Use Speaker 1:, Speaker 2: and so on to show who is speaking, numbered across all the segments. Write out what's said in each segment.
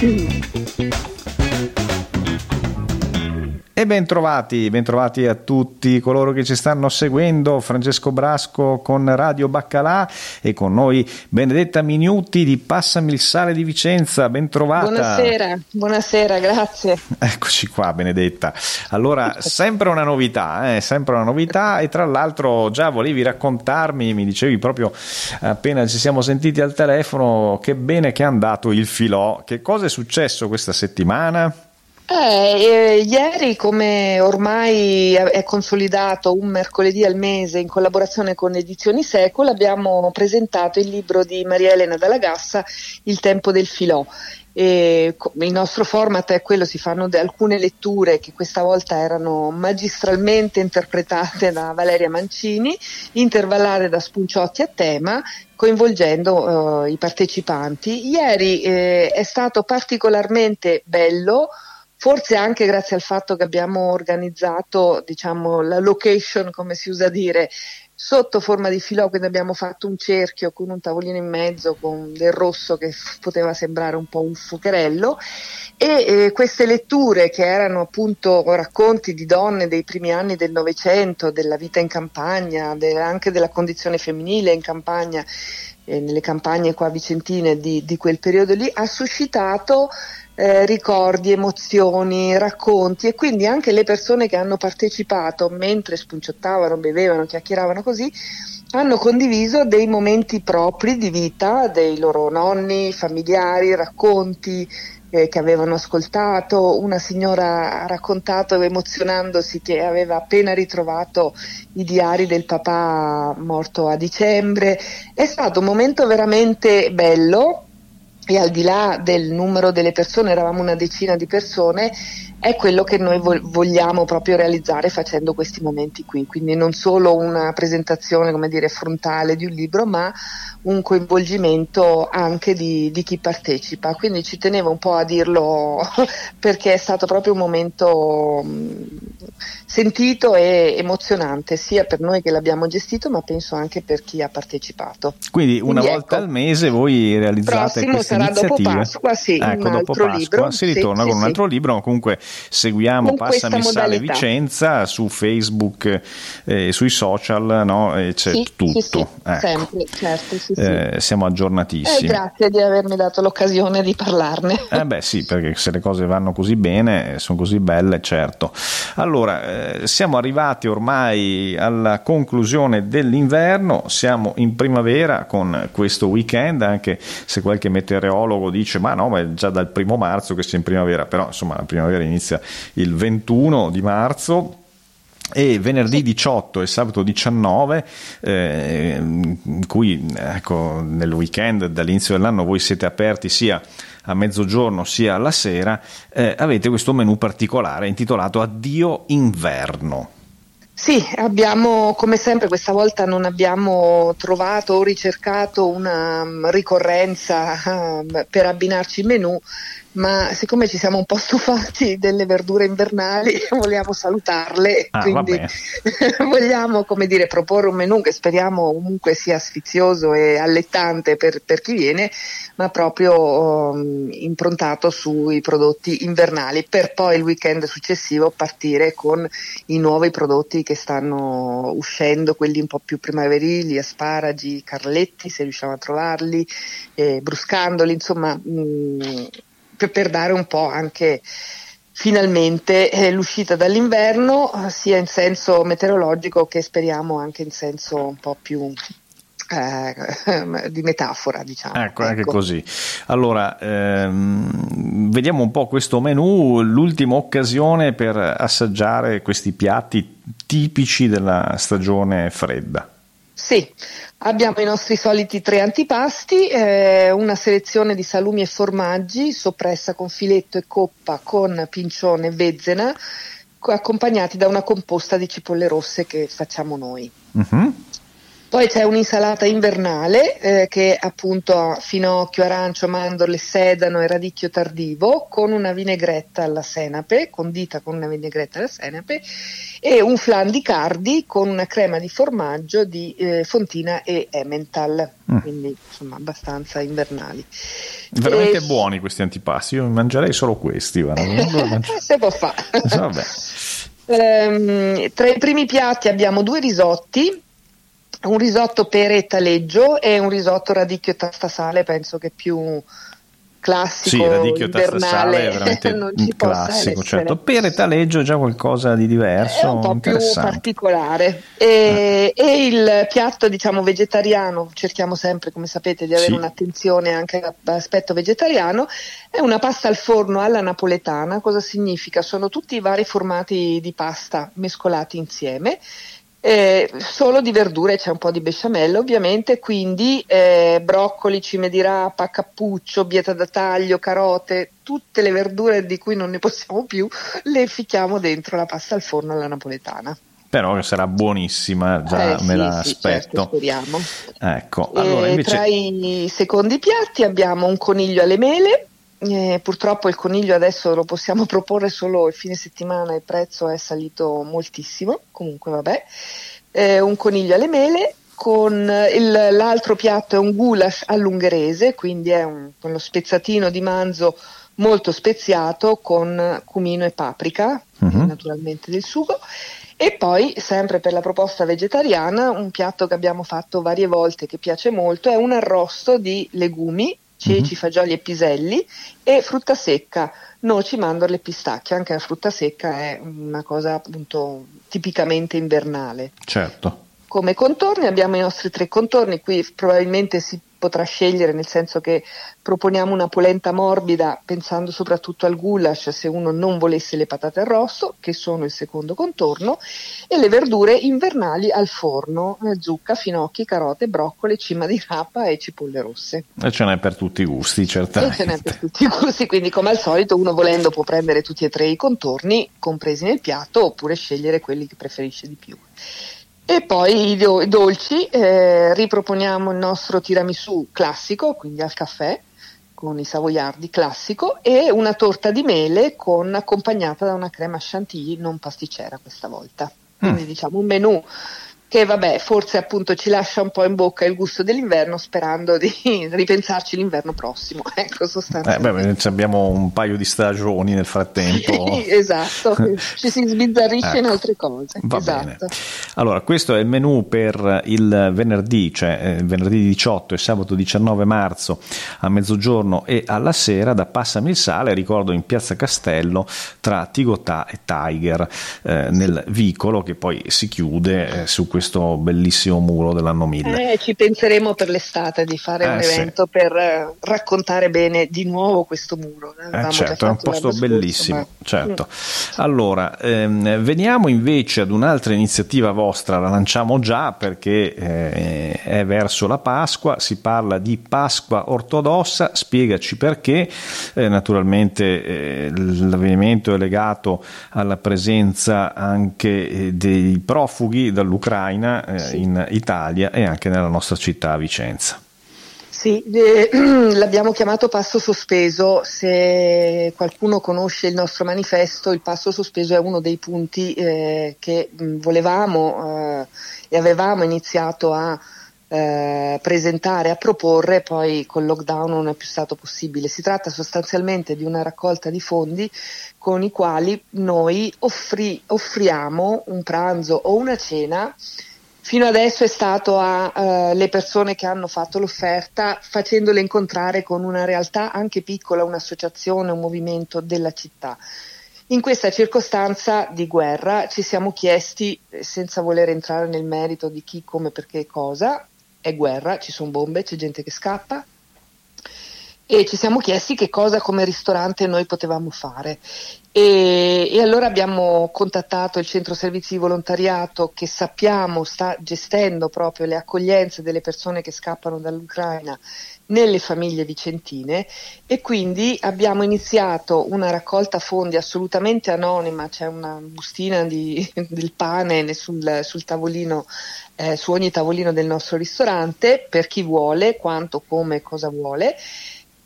Speaker 1: Tschüss. E bentrovati, bentrovati a tutti coloro che ci stanno seguendo, Francesco Brasco con Radio Baccalà e con noi Benedetta Minuti di Passami il Sale di Vicenza, bentrovata.
Speaker 2: Buonasera, buonasera, grazie.
Speaker 1: Eccoci qua Benedetta. Allora, sempre una novità, eh, sempre una novità e tra l'altro già volevi raccontarmi, mi dicevi proprio appena ci siamo sentiti al telefono, che bene che è andato il filò, che cosa è successo questa settimana?
Speaker 2: Eh, eh, ieri, come ormai è consolidato un mercoledì al mese in collaborazione con Edizioni Secol, abbiamo presentato il libro di Maria Elena Dallagassa, Il tempo del filò. E il nostro format è quello, si fanno alcune letture che questa volta erano magistralmente interpretate da Valeria Mancini, intervallare da spunciotti a tema, coinvolgendo uh, i partecipanti. Ieri eh, è stato particolarmente bello forse anche grazie al fatto che abbiamo organizzato diciamo, la location, come si usa dire, sotto forma di filò, quindi abbiamo fatto un cerchio con un tavolino in mezzo con del rosso che poteva sembrare un po' un fuocherello e eh, queste letture che erano appunto racconti di donne dei primi anni del Novecento, della vita in campagna, de- anche della condizione femminile in campagna, eh, nelle campagne qua vicentine di, di quel periodo lì, ha suscitato eh, ricordi, emozioni, racconti e quindi anche le persone che hanno partecipato mentre spunciottavano, bevevano, chiacchieravano così, hanno condiviso dei momenti propri di vita dei loro nonni, familiari, racconti eh, che avevano ascoltato. Una signora ha raccontato emozionandosi che aveva appena ritrovato i diari del papà morto a dicembre. È stato un momento veramente bello e al di là del numero delle persone, eravamo una decina di persone, è quello che noi vogliamo proprio realizzare facendo questi momenti qui, quindi non solo una presentazione dire, frontale di un libro, ma un coinvolgimento anche di, di chi partecipa. Quindi ci tenevo un po' a dirlo perché è stato proprio un momento sentito e emozionante, sia per noi che l'abbiamo gestito, ma penso anche per chi ha partecipato.
Speaker 1: Quindi una Quindi volta ecco, al mese voi realizzate queste iniziative.
Speaker 2: Dopo Pasqua, sì,
Speaker 1: ecco, dopo Pasqua libro. si ritorna sì, con sì, un altro sì. libro, ma comunque seguiamo con Passami Sale Vicenza su Facebook e eh, sui social, no? E c'è tutto. Ecco.
Speaker 2: Sempre, certo,
Speaker 1: eh, siamo aggiornatissimi.
Speaker 2: Eh, grazie di avermi dato l'occasione di parlarne.
Speaker 1: Eh beh sì, perché se le cose vanno così bene, sono così belle, certo. Allora, eh, siamo arrivati ormai alla conclusione dell'inverno, siamo in primavera con questo weekend, anche se qualche meteorologo dice ma no, ma è già dal primo marzo che siamo in primavera, però insomma la primavera inizia il 21 di marzo e venerdì 18 e sabato 19 eh, in cui ecco, nel weekend dall'inizio dell'anno voi siete aperti sia a mezzogiorno sia alla sera eh, avete questo menu particolare intitolato Addio inverno.
Speaker 2: Sì, abbiamo come sempre questa volta non abbiamo trovato o ricercato una mm, ricorrenza uh, per abbinarci il menù, ma siccome ci siamo un po' stufati delle verdure invernali vogliamo salutarle, ah, quindi vogliamo come dire, proporre un menù che speriamo comunque sia sfizioso e allettante per, per chi viene, ma proprio um, improntato sui prodotti invernali per poi il weekend successivo partire con i nuovi prodotti che stanno uscendo, quelli un po' più primaverili, asparagi, carletti se riusciamo a trovarli, eh, bruscandoli, insomma mh, mm, per dare un po' anche finalmente eh, l'uscita dall'inverno sia in senso meteorologico che speriamo anche in senso un po' più eh, di metafora, diciamo.
Speaker 1: Ecco, anche ecco. così. Allora, ehm, vediamo un po' questo menù, l'ultima occasione per assaggiare questi piatti tipici della stagione fredda.
Speaker 2: Sì, abbiamo i nostri soliti tre antipasti, eh, una selezione di salumi e formaggi, soppressa con filetto e coppa con pincione e bezzena, accompagnati da una composta di cipolle rosse che facciamo noi.
Speaker 1: Uh-huh.
Speaker 2: Poi c'è un'insalata invernale eh, che appunto ha finocchio, arancio, mandorle, sedano e radicchio tardivo con una vinaigretta alla senape, condita con una vinaigretta alla senape e un flan di cardi con una crema di formaggio di eh, fontina e emmental, mm. quindi insomma abbastanza invernali.
Speaker 1: Veramente e... buoni questi antipasti, io mangerei solo questi.
Speaker 2: Se può fare. ehm, tra i primi piatti abbiamo due risotti un risotto pere e taleggio e un risotto radicchio e tastasale, penso che più classico
Speaker 1: sì, radicchio tastasale è veramente un classico certo. pere e taleggio è già qualcosa di diverso è
Speaker 2: un po' più particolare e, eh. e, il piatto diciamo vegetariano cerchiamo sempre come sapete di avere sì. un'attenzione anche all'aspetto vegetariano è una pasta al forno alla napoletana cosa significa? sono tutti i vari formati di pasta mescolati insieme eh, solo di verdure, c'è un po' di besciamella ovviamente, quindi eh, broccoli, cime di rapa, cappuccio, bieta da taglio, carote, tutte le verdure di cui non ne possiamo più, le ficchiamo dentro la pasta al forno alla napoletana.
Speaker 1: Però sarà buonissima, già eh, me sì, la sì, certo,
Speaker 2: speriamo.
Speaker 1: Ecco,
Speaker 2: allora, invece... Tra i secondi piatti abbiamo un coniglio alle mele, eh, purtroppo il coniglio adesso lo possiamo proporre solo il fine settimana, il prezzo è salito moltissimo, comunque vabbè. Eh, un coniglio alle mele, con il, l'altro piatto è un goulash all'ungherese, quindi è un, uno spezzatino di manzo molto speziato con cumino e paprika, uh-huh. naturalmente del sugo. E poi, sempre per la proposta vegetariana, un piatto che abbiamo fatto varie volte che piace molto è un arrosto di legumi ceci, mm-hmm. fagioli e piselli e frutta secca, noci, mandorle e pistacchio. Anche la frutta secca è una cosa appunto tipicamente invernale.
Speaker 1: Certo.
Speaker 2: Come contorni abbiamo i nostri tre contorni, qui probabilmente si potrà scegliere, nel senso che proponiamo una polenta morbida pensando soprattutto al goulash se uno non volesse le patate arrosto, che sono il secondo contorno, e le verdure invernali al forno, eh, zucca, finocchi, carote, broccoli, cima di rapa e cipolle rosse.
Speaker 1: E ce n'è per tutti i gusti, certamente.
Speaker 2: E ce n'è per tutti i gusti, quindi come al solito uno volendo può prendere tutti e tre i contorni compresi nel piatto oppure scegliere quelli che preferisce di più. E poi i, do- i dolci, eh, riproponiamo il nostro tiramisù classico, quindi al caffè, con i savoiardi classico, e una torta di mele con, accompagnata da una crema chantilly non pasticcera questa volta. Quindi mm. diciamo un menù che vabbè, forse appunto ci lascia un po' in bocca il gusto dell'inverno sperando di ripensarci l'inverno prossimo, ecco sostanzialmente.
Speaker 1: Eh, beh, abbiamo un paio di stagioni nel frattempo.
Speaker 2: Sì, esatto, ci si sbizzarrisce ecco. in altre cose.
Speaker 1: Va
Speaker 2: esatto.
Speaker 1: bene. Allora, questo è il menù per il venerdì, cioè eh, venerdì 18 e sabato 19 marzo a mezzogiorno e alla sera da Passami il Sale, ricordo in Piazza Castello tra Tigotà e Tiger eh, nel vicolo che poi si chiude eh, su questo questo bellissimo muro dell'anno 1000.
Speaker 2: Eh, ci penseremo per l'estate di fare eh, un evento sì. per eh, raccontare bene di nuovo questo muro.
Speaker 1: Eh, certo, è un posto bellissimo. Ma... Certo. Mm. Allora, ehm, veniamo invece ad un'altra iniziativa vostra, la lanciamo già perché eh, è verso la Pasqua, si parla di Pasqua ortodossa, spiegaci perché, eh, naturalmente l'avvenimento è legato alla presenza anche dei profughi dall'Ucraina Ucraina, eh, sì. in Italia e anche nella nostra città Vicenza.
Speaker 2: Sì, eh, l'abbiamo chiamato passo sospeso, se qualcuno conosce il nostro manifesto, il passo sospeso è uno dei punti eh, che volevamo eh, e avevamo iniziato a eh, presentare, a proporre, poi col lockdown non è più stato possibile. Si tratta sostanzialmente di una raccolta di fondi con i quali noi offri, offriamo un pranzo o una cena fino adesso è stato alle uh, persone che hanno fatto l'offerta facendole incontrare con una realtà anche piccola, un'associazione, un movimento della città. In questa circostanza di guerra ci siamo chiesti, senza voler entrare nel merito di chi, come, perché, cosa, è guerra, ci sono bombe, c'è gente che scappa, e ci siamo chiesti che cosa come ristorante noi potevamo fare E, e, allora abbiamo contattato il centro servizi di volontariato che sappiamo sta gestendo proprio le accoglienze delle persone che scappano dall'Ucraina nelle famiglie vicentine e quindi abbiamo iniziato una raccolta fondi assolutamente anonima, c'è una bustina di, del pane sul, sul tavolino, eh, su ogni tavolino del nostro ristorante per chi vuole, quanto, come, cosa vuole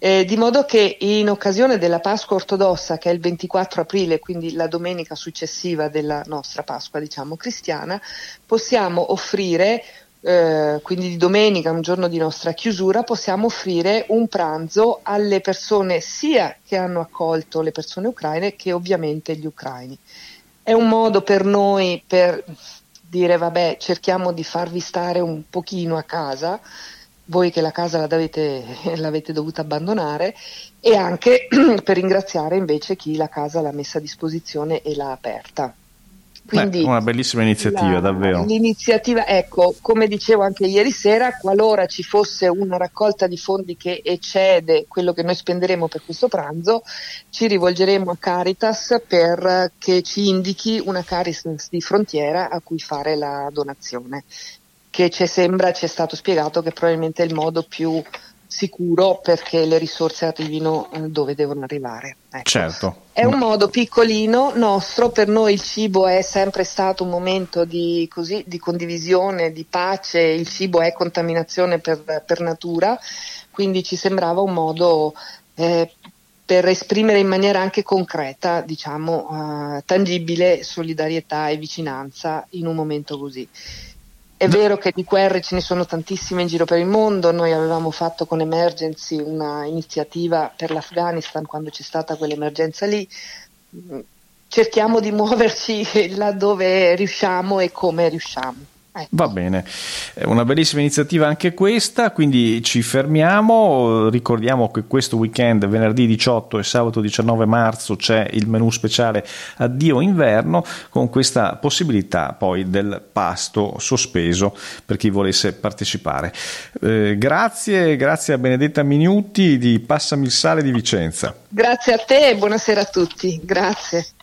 Speaker 2: eh, di modo che in occasione della Pasqua ortodossa, che è il 24 aprile, quindi la domenica successiva della nostra Pasqua, diciamo cristiana, possiamo offrire eh, quindi di domenica, un giorno di nostra chiusura, possiamo offrire un pranzo alle persone sia che hanno accolto le persone ucraine che ovviamente gli ucraini. È un modo per noi per dire vabbè cerchiamo di farvi stare un pochino a casa voi che la casa l'avete, l'avete dovuta abbandonare e anche per ringraziare invece chi la casa l'ha messa a disposizione e l'ha aperta.
Speaker 1: Quindi Beh, una bellissima iniziativa, la, davvero.
Speaker 2: L'iniziativa, ecco, come dicevo anche ieri sera, qualora ci fosse una raccolta di fondi che eccede quello che noi spenderemo per questo pranzo, ci rivolgeremo a Caritas per che ci indichi una Caritas di frontiera a cui fare la donazione che ci sembra ci è stato spiegato che probabilmente è il modo più sicuro perché le risorse arrivino eh, dove devono arrivare.
Speaker 1: Ecco. Certo.
Speaker 2: È un modo piccolino nostro, per noi il cibo è sempre stato un momento di, così, di condivisione, di pace, il cibo è contaminazione per, per natura, quindi ci sembrava un modo eh, per esprimere in maniera anche concreta, diciamo, eh, tangibile solidarietà e vicinanza in un momento così. È vero che di guerre ce ne sono tantissime in giro per il mondo, noi avevamo fatto con Emergency una iniziativa per l'Afghanistan quando c'è stata quell'emergenza lì, cerchiamo di muoverci laddove riusciamo e come riusciamo.
Speaker 1: Ecco. Va bene, una bellissima iniziativa anche questa, quindi ci fermiamo, ricordiamo che questo weekend, venerdì 18 e sabato 19 marzo, c'è il menù speciale Addio Inverno con questa possibilità poi del pasto sospeso per chi volesse partecipare. Eh, grazie, grazie a Benedetta Minuti di Passami il Sale di Vicenza.
Speaker 2: Grazie a te e buonasera a tutti, grazie.